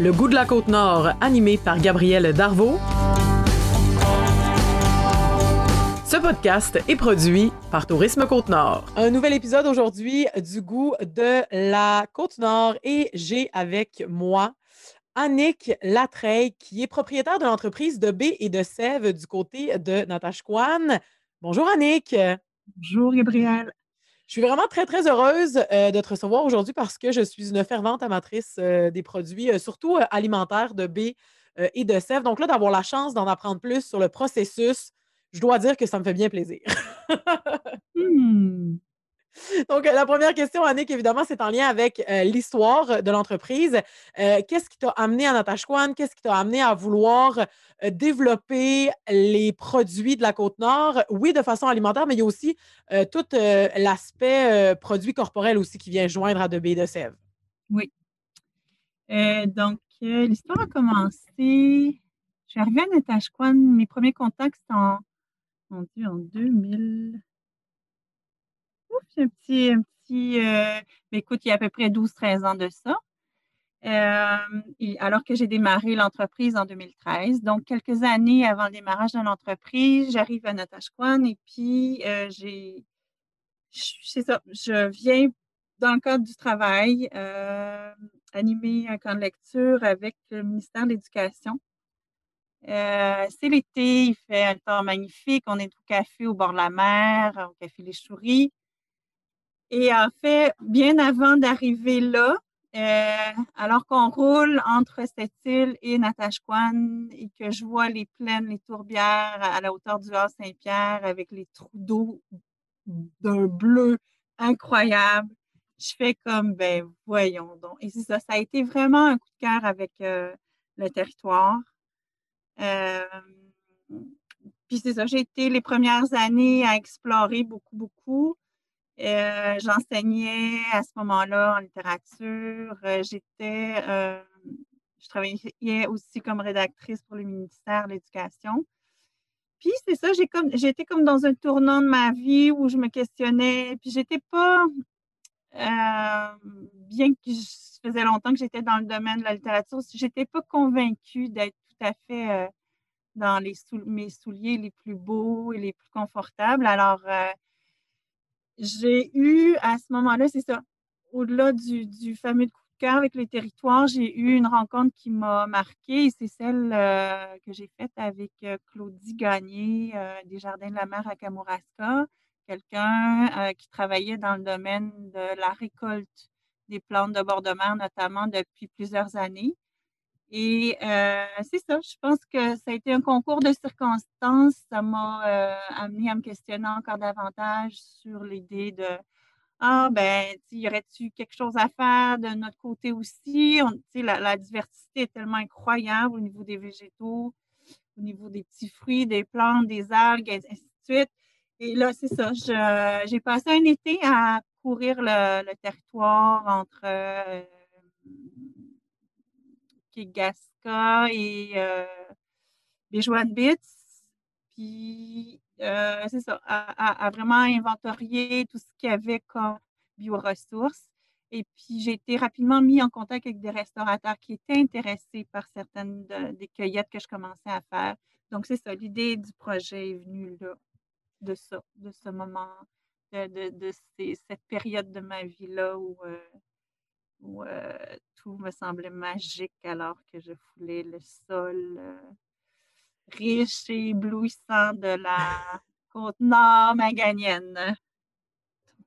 Le goût de la côte nord, animé par Gabriel Darvaux. Ce podcast est produit par Tourisme Côte-Nord. Un nouvel épisode aujourd'hui du goût de la Côte-Nord et j'ai avec moi Annick Latreille, qui est propriétaire de l'entreprise de baie et de sève du côté de Natashquan. Bonjour Annick. Bonjour Gabrielle. Je suis vraiment très, très heureuse euh, de te recevoir aujourd'hui parce que je suis une fervente amatrice euh, des produits, euh, surtout alimentaires de baie et de sève. Donc là, d'avoir la chance d'en apprendre plus sur le processus, je dois dire que ça me fait bien plaisir. Hmm. Donc, la première question, Annick, évidemment, c'est en lien avec l'histoire de l'entreprise. Qu'est-ce qui t'a amené à Natashquan? Qu'est-ce qui t'a amené à vouloir développer les produits de la Côte-Nord? Oui, de façon alimentaire, mais il y a aussi tout l'aspect produit corporel aussi qui vient joindre à de de Sèvres. Oui. donc, l'histoire a commencé. Je suis arrivée à Natashquan. Mes premiers contacts, en en 2000. Un petit. Un petit euh, ben, écoute, il y a à peu près 12-13 ans de ça. Euh, alors que j'ai démarré l'entreprise en 2013. Donc, quelques années avant le démarrage de l'entreprise, j'arrive à Natashquan et puis euh, j'ai. C'est ça, je viens dans le cadre du travail animer un camp de lecture avec le ministère de l'Éducation euh, c'est l'été, il fait un temps magnifique. On est au café au bord de la mer, au café Les Chouris. Et en fait, bien avant d'arriver là, euh, alors qu'on roule entre cette île et Natashquan et que je vois les plaines, les tourbières à la hauteur du Havre-Saint-Pierre avec les trous d'eau d'un bleu incroyable, je fais comme, ben voyons donc. Et c'est ça, ça a été vraiment un coup de cœur avec euh, le territoire. Euh, puis c'est ça, j'ai été les premières années à explorer beaucoup, beaucoup. Euh, j'enseignais à ce moment-là en littérature. Euh, j'étais, je travaillais aussi comme rédactrice pour le ministère de l'Éducation. Puis c'est ça, j'étais comme dans un tournant de ma vie où je me questionnais. Puis j'étais pas, bien que je faisais longtemps que j'étais dans le domaine de la littérature, j'étais pas convaincue d'être tout à fait euh, dans les mes souliers les plus beaux et les plus confortables. Alors, euh, j'ai eu à ce moment-là, c'est ça, au-delà du, fameux coup de cœur avec les territoires, j'ai eu une rencontre qui m'a marquée c'est celle euh, que j'ai faite avec Claudie Gagné des Jardins de la Mer à Kamouraska, quelqu'un qui travaillait dans le domaine de la récolte des plantes de bord de mer, notamment depuis plusieurs années. Et euh, c'est ça, je pense que ça a été un concours de circonstances. Ça m'a euh, amené à me questionner encore davantage sur l'idée de Ah, ben, y aurait-il quelque chose à faire de notre côté aussi? On, la, la diversité est tellement incroyable au niveau des végétaux, au niveau des petits fruits, des plantes, des algues, et ainsi de suite. Et là, c'est ça. J'ai passé un été à courir le, territoire entre euh, Gasca et euh, de Bits. Puis, euh, c'est ça, à, vraiment inventorier tout ce qu'il y avait comme bioressources. Et puis, j'ai été rapidement mis en contact avec des restaurateurs qui étaient intéressés par certaines des cueillettes que je commençais à faire. Donc, c'est ça, l'idée du projet est venue là, de ça, de ce moment, de, cette période de ma vie-là où, euh, où tout me semblait magique alors que je foulais le sol euh, riche et éblouissant de la côte nord maganienne.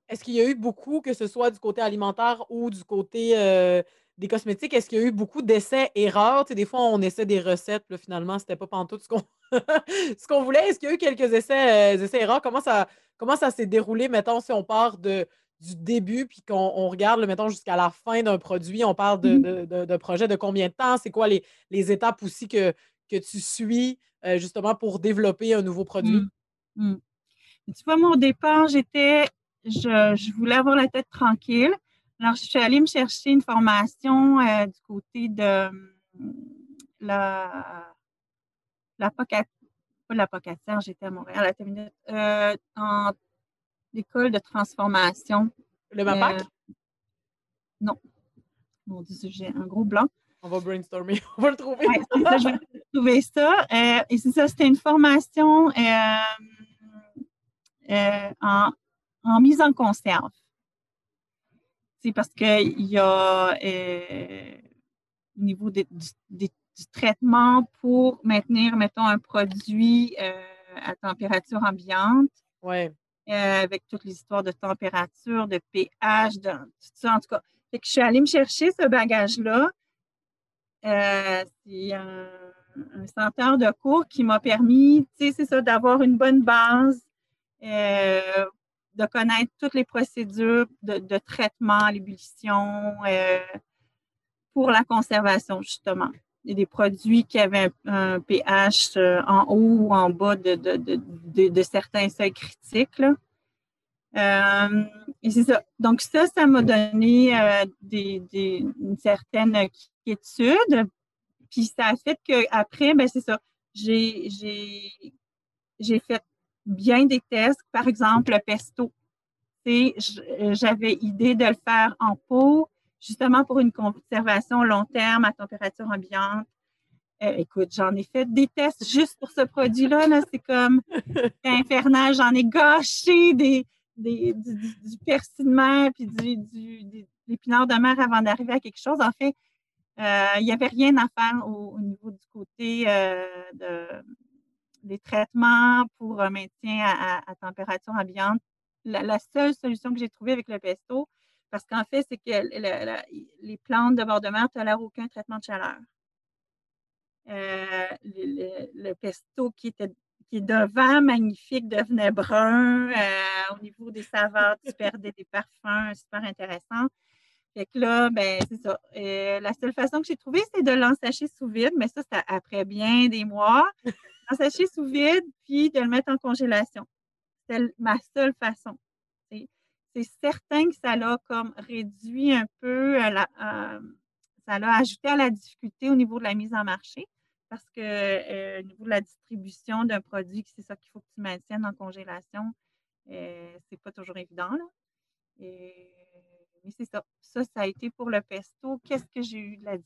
Est-ce qu'il y a eu beaucoup, que ce soit du côté alimentaire ou du côté euh, des cosmétiques, est-ce qu'il y a eu beaucoup d'essais-erreurs? des fois, on essaie des recettes, là, finalement, c'était pas tout ce qu'on ce qu'on voulait. Est-ce qu'il y a eu quelques essais, euh, essais-erreurs? Comment ça, comment ça s'est déroulé, mettons, si on part de, du début, puis qu'on regarde, mettons, jusqu'à la fin d'un produit, on parle de, mmh de, projet de combien de temps, c'est quoi les, étapes aussi que, que tu suis euh, justement pour développer un nouveau produit? Mmh. Mmh. Tu vois, moi, au départ, j'étais, je, voulais avoir la tête tranquille. Alors, je suis allée me chercher une formation euh, du côté de la, la pas la j'étais à Montréal, à la euh, en l'école de transformation. Le MAPAC? Euh, non. Mon Dieu, j'ai un gros blanc. On va brainstormer, on va le trouver. Ouais, c'est ça, je vais trouver ça. Euh, et c'est ça, c'était une formation euh, en, en mise en conserve. C'est parce qu'il y a au niveau des, du, traitement pour maintenir, mettons, un produit à température ambiante. Ouais. Avec toutes les histoires de température, de pH, de tout ça, en tout cas. Fait que je suis allée me chercher ce bagage-là. c'est un, centre de cours qui m'a permis, tu sais, c'est ça, d'avoir une bonne base euh, de connaître toutes les procédures de, traitement à l'ébullition euh, pour la conservation, justement. Des produits qui avaient un, pH euh, en haut ou en bas de, de certains seuils critiques. et c'est ça. Donc, ça, ça m'a donné des, une certaine quiétude. Puis ça a fait qu'après, ben c'est ça. J'ai fait bien des tests. Par exemple, le pesto. J'avais idée de le faire en pot, justement pour une conservation long terme à température ambiante. Euh, écoute, j'en ai fait des tests juste pour ce produit-là. -là, c'est comme infernal. J'en ai gâché des, du, du, persil de mer puis du, du, de mer avant d'arriver à quelque chose. En fait, euh, il n'y avait rien à faire au, niveau du côté euh, de, des traitements pour un maintien à, température ambiante. La, seule solution que j'ai trouvée avec le pesto, parce qu'en fait, c'est que les plantes de bord de mer ne tolèrent aucun traitement de chaleur. Euh, le, pesto qui était qui est devant magnifique devenait brun. Euh, au niveau des saveurs, tu perdais des parfums super intéressants. Fait que là, ben, c'est ça. Euh, la seule façon que j'ai trouvée, c'est de l'ensacher sous vide, mais ça, c'est après bien des mois sachet sous vide, puis de le mettre en congélation. C'est ma seule façon. C'est certain que ça l'a comme réduit un peu, euh, euh, ça l'a ajouté à la difficulté au niveau de la mise en marché parce que euh, au niveau de la distribution d'un produit, c'est ça qu'il faut que tu maintiennes en congélation, c'est pas toujours évident. mais c'est ça. Ça, ça a été pour le pesto. Qu'est-ce que j'ai eu de la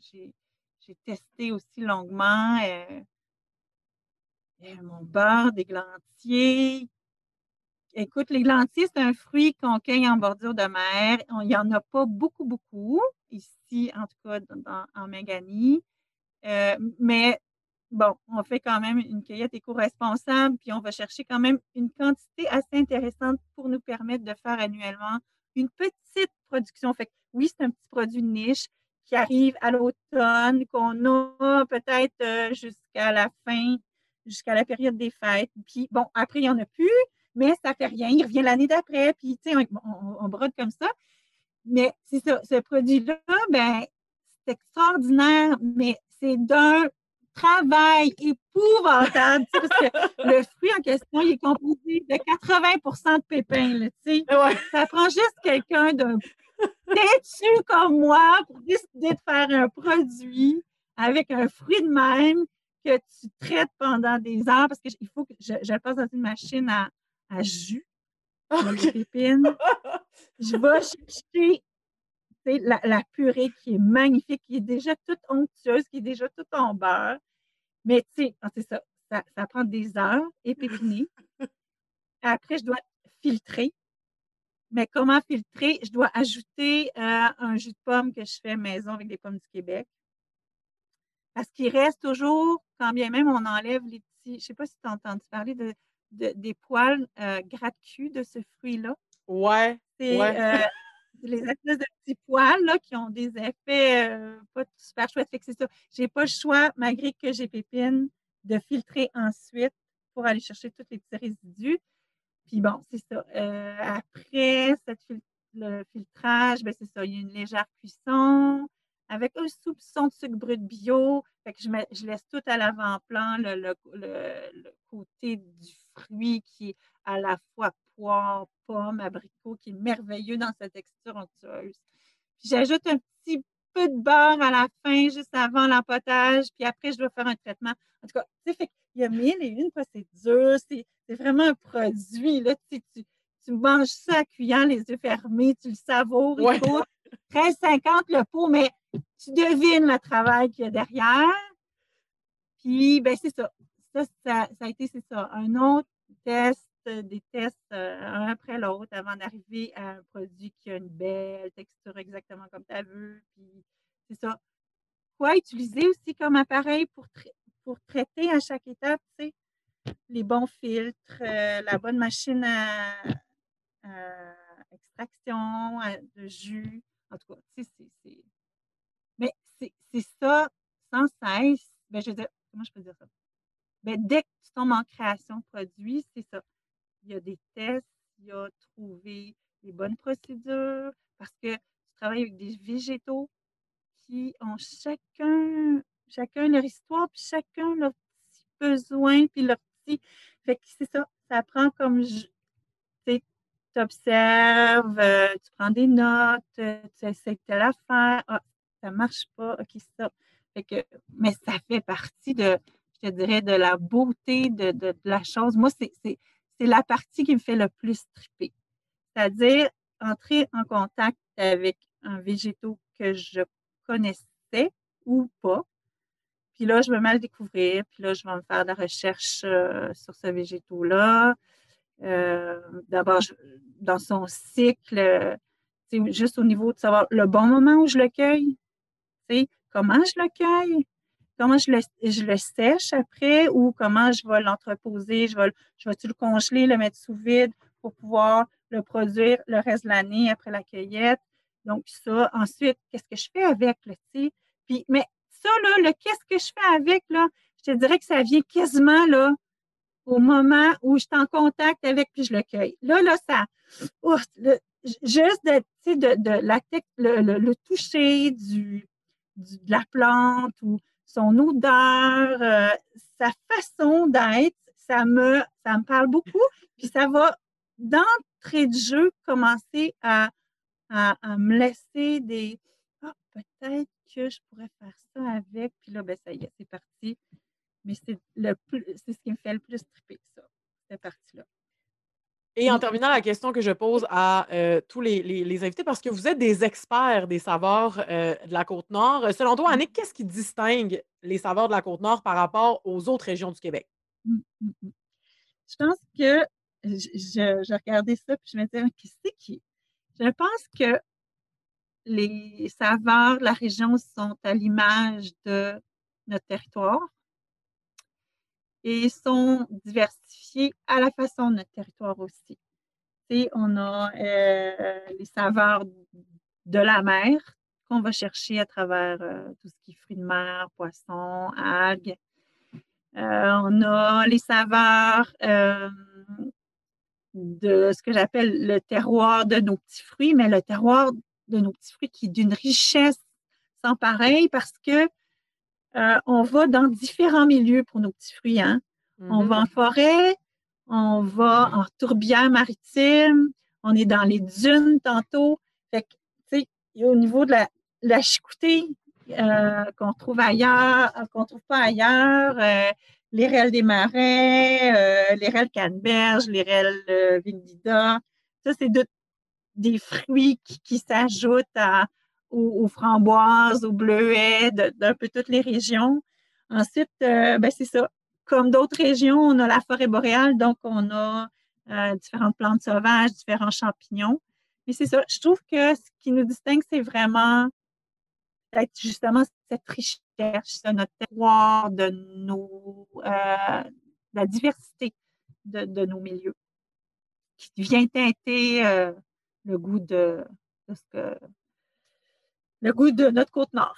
j'ai testé aussi longuement mon beurre d'églantier. Écoute, l'églantier, c'est un fruit qu'on cueille en bordure de mer. Il n'y en a pas beaucoup, beaucoup ici, en tout cas en Méganie. Euh, mais bon, on fait quand même une cueillette éco-responsable, puis on va chercher quand même une quantité assez intéressante pour nous permettre de faire annuellement une petite production. Fait oui, c'est un petit produit de niche qui arrive à l'automne, qu'on a peut-être euh, jusqu'à la fin jusqu'à la période des fêtes. Puis bon, après, il n'y en a plus, mais ça ne fait rien. Il revient l'année d'après, puis tu sais, on, brode comme ça. Mais c'est ça, ce produit-là, ben, c'est extraordinaire, mais c'est d'un travail épouvantable, parce que le fruit en question, il est composé de 80% de pépins, tu sais. Ça prend juste quelqu'un d'un têtu comme moi pour décider de faire un produit avec un fruit de même que tu traites pendant des heures parce qu'il faut que je, le passe dans une machine à, jus, okay. pépines. je vais chercher la, la, purée qui est magnifique, qui est déjà toute onctueuse, qui est déjà toute en beurre. Mais tu sais, ah, c'est ça, ça, prend des heures épépiner. Après, je dois filtrer. Mais comment filtrer? Je dois ajouter euh, un jus de pomme que je fais maison avec des pommes du Québec. Parce qu'il reste toujours, quand bien même on enlève les petits, je ne sais pas si tu as entendu parler de, des poils euh, cul de ce fruit-là. Ouais. C'est euh, les espèces de petits poils là, qui ont des effets euh, pas super chouettes. Fait que c'est ça. Je n'ai pas le choix, malgré que j'ai pépine, de filtrer ensuite pour aller chercher tous les petits résidus. Puis bon, c'est ça. Euh, après cette le filtrage, ben c'est ça. Il y a une légère cuisson avec un soupçon de sucre brut bio. Fait que je, je laisse tout à l'avant-plan, le, côté du fruit qui est à la fois poire, pomme, abricot, qui est merveilleux dans sa texture onctueuse. Puis j'ajoute un petit peu de beurre à la fin, juste avant l'empotage, puis après, je dois faire un traitement. En tout cas, tu sais, il y a mille et une procédures. C'est vraiment un produit. Là, tu, tu, tu manges ça à cuillère, les yeux fermés, tu le savoures et tout. 13,50 le pot, mais tu devines le travail qu'il y a derrière. Puis, ben, c'est ça. Ça, ça, a été, c'est ça, un autre test, des tests euh, un après l'autre avant d'arriver à un produit qui a une belle texture exactement comme tu as vu. C'est ça. Quoi utiliser aussi comme appareil pour, pour traiter à chaque étape, tu sais, les bons filtres, euh, la bonne machine à, extraction de jus. En tout cas, tu sais, c'est. Mais c'est ça, sans cesse. Ben, je veux dire, comment je peux dire ça? Ben, dès que tu tombes en création produit, c'est ça. Il y a des tests, il y a trouver les bonnes procédures, parce que tu travailles avec des végétaux qui ont chacun, chacun leur histoire, puis chacun leur petit besoin, puis leur petit. Fait que c'est ça, ça prend comme tu observes, euh, tu prends des notes, euh, tu essaies telle affaire, ah, ça marche pas, ok, ça. Fait que, mais ça fait partie de, je dirais, de la beauté de, de, la chose. Moi, c'est la partie qui me fait le plus triper. C'est-à-dire entrer en contact avec un végétaux que je connaissais ou pas. Puis là, je à le découvrir. Puis là, je vais me faire de la recherche euh, sur ce végétaux-là. Euh, d'abord, dans son cycle, juste au niveau de savoir le bon moment où je le cueille, comment je le cueille, comment je le, je le sèche après ou comment je vais l'entreposer, je vais, je vais le congeler, le mettre sous vide pour pouvoir le produire le reste de l'année après la cueillette? Donc, ça, ensuite, qu'est-ce que je fais avec, le tu Puis, mais ça, là, le qu'est-ce que je fais avec, là, je te dirais que ça vient quasiment, là, au moment où je suis en contact avec, puis je le cueille. Là, là, ça, juste de, de, la, le, le, toucher du, de la plante ou son odeur, euh, sa façon d'être, ça me, ça me parle beaucoup. Puis ça va, d'entrée de jeu, commencer à, à, me laisser des Ah, peut-être que je pourrais faire ça avec. Puis là, ben, ça y est, c'est parti. Mais c'est le plus, c'est ce qui me fait le plus triper, ça, cette partie-là. Et en terminant, la question que je pose à euh, tous les, invités, parce que vous êtes des experts des saveurs euh, de la Côte-Nord, selon toi, Annick, qu'est-ce qui distingue les saveurs de la Côte-Nord par rapport aux autres régions du Québec? Hum. Je pense que je, regardais ça et je me disais, qu'est-ce qui. Je pense que les saveurs de la région sont à l'image de notre territoire et sont diversifiés à la façon de notre territoire aussi. on a euh, les saveurs de la mer qu'on va chercher à travers euh, tout ce qui est fruits de mer, poissons, algues. Euh, on a les saveurs de ce que j'appelle le terroir de nos petits fruits, mais le terroir de nos petits fruits qui est d'une richesse sans pareil parce que euh, on va dans différents milieux pour nos petits fruits. Hein. On va en mm-hmm. forêt, on va en tourbière maritime, on est dans les dunes tantôt. Fait que, au niveau de la, la chicoutée euh, qu'on trouve ailleurs, euh, qu'on ne trouve pas ailleurs, les rêles des marais, les rêles canneberge, les rêles vindida, ça, c'est des fruits qui s'ajoutent à, aux, framboises, aux bleuets, d'un peu toutes les régions. Ensuite, euh, ben, c'est ça. Comme d'autres régions, on a la forêt boréale, donc on a euh, différentes plantes sauvages, différents champignons. Mais c'est ça. Je trouve que ce qui nous distingue, c'est vraiment peut-être justement cette richesse de notre terroir, de nos, euh, la diversité de, nos milieux, qui vient teinter le goût de, de ce que le goût de notre côte nord.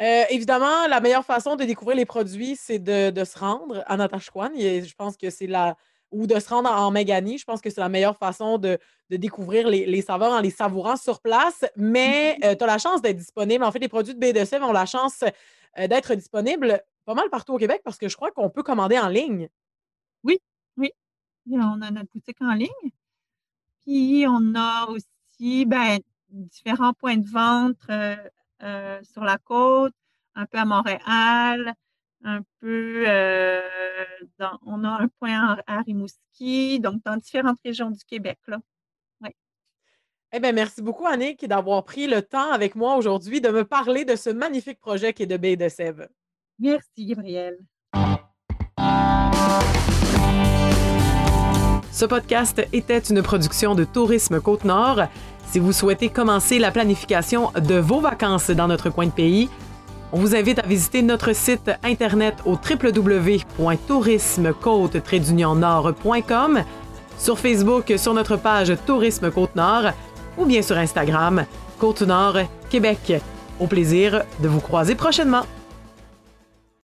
Euh, évidemment, la meilleure façon de découvrir les produits, c'est de, se rendre à Natashquan. Je pense que c'est la. ou de se rendre en Méganie. Je pense que c'est la meilleure façon de, découvrir les, saveurs en les savourant sur place. Mais euh, tu as la chance d'être disponible. En fait, les produits de Baie de Sèvres ont la chance euh, d'être disponibles pas mal partout au Québec parce que je crois qu'on peut commander en ligne. Oui, oui. On a notre boutique en ligne. Puis on a aussi, ben, différents points de vente euh, euh, sur la côte, un peu à Montréal, un peu euh, dans, on a un point à Rimouski, donc dans différentes régions du Québec. Là. Eh bien, merci beaucoup, Annick, d'avoir pris le temps avec moi aujourd'hui de me parler de ce magnifique projet qui est de Baie de Sèvres. Merci, Gabrielle. Ce podcast était une production de Tourisme Côte-Nord. Si vous souhaitez commencer la planification de vos vacances dans notre coin de pays, on vous invite à visiter notre site internet au www.tourismecôte-nord.com, sur Facebook sur notre page Tourisme Côte-Nord ou bien sur Instagram Côte-Nord Québec. Au plaisir de vous croiser prochainement.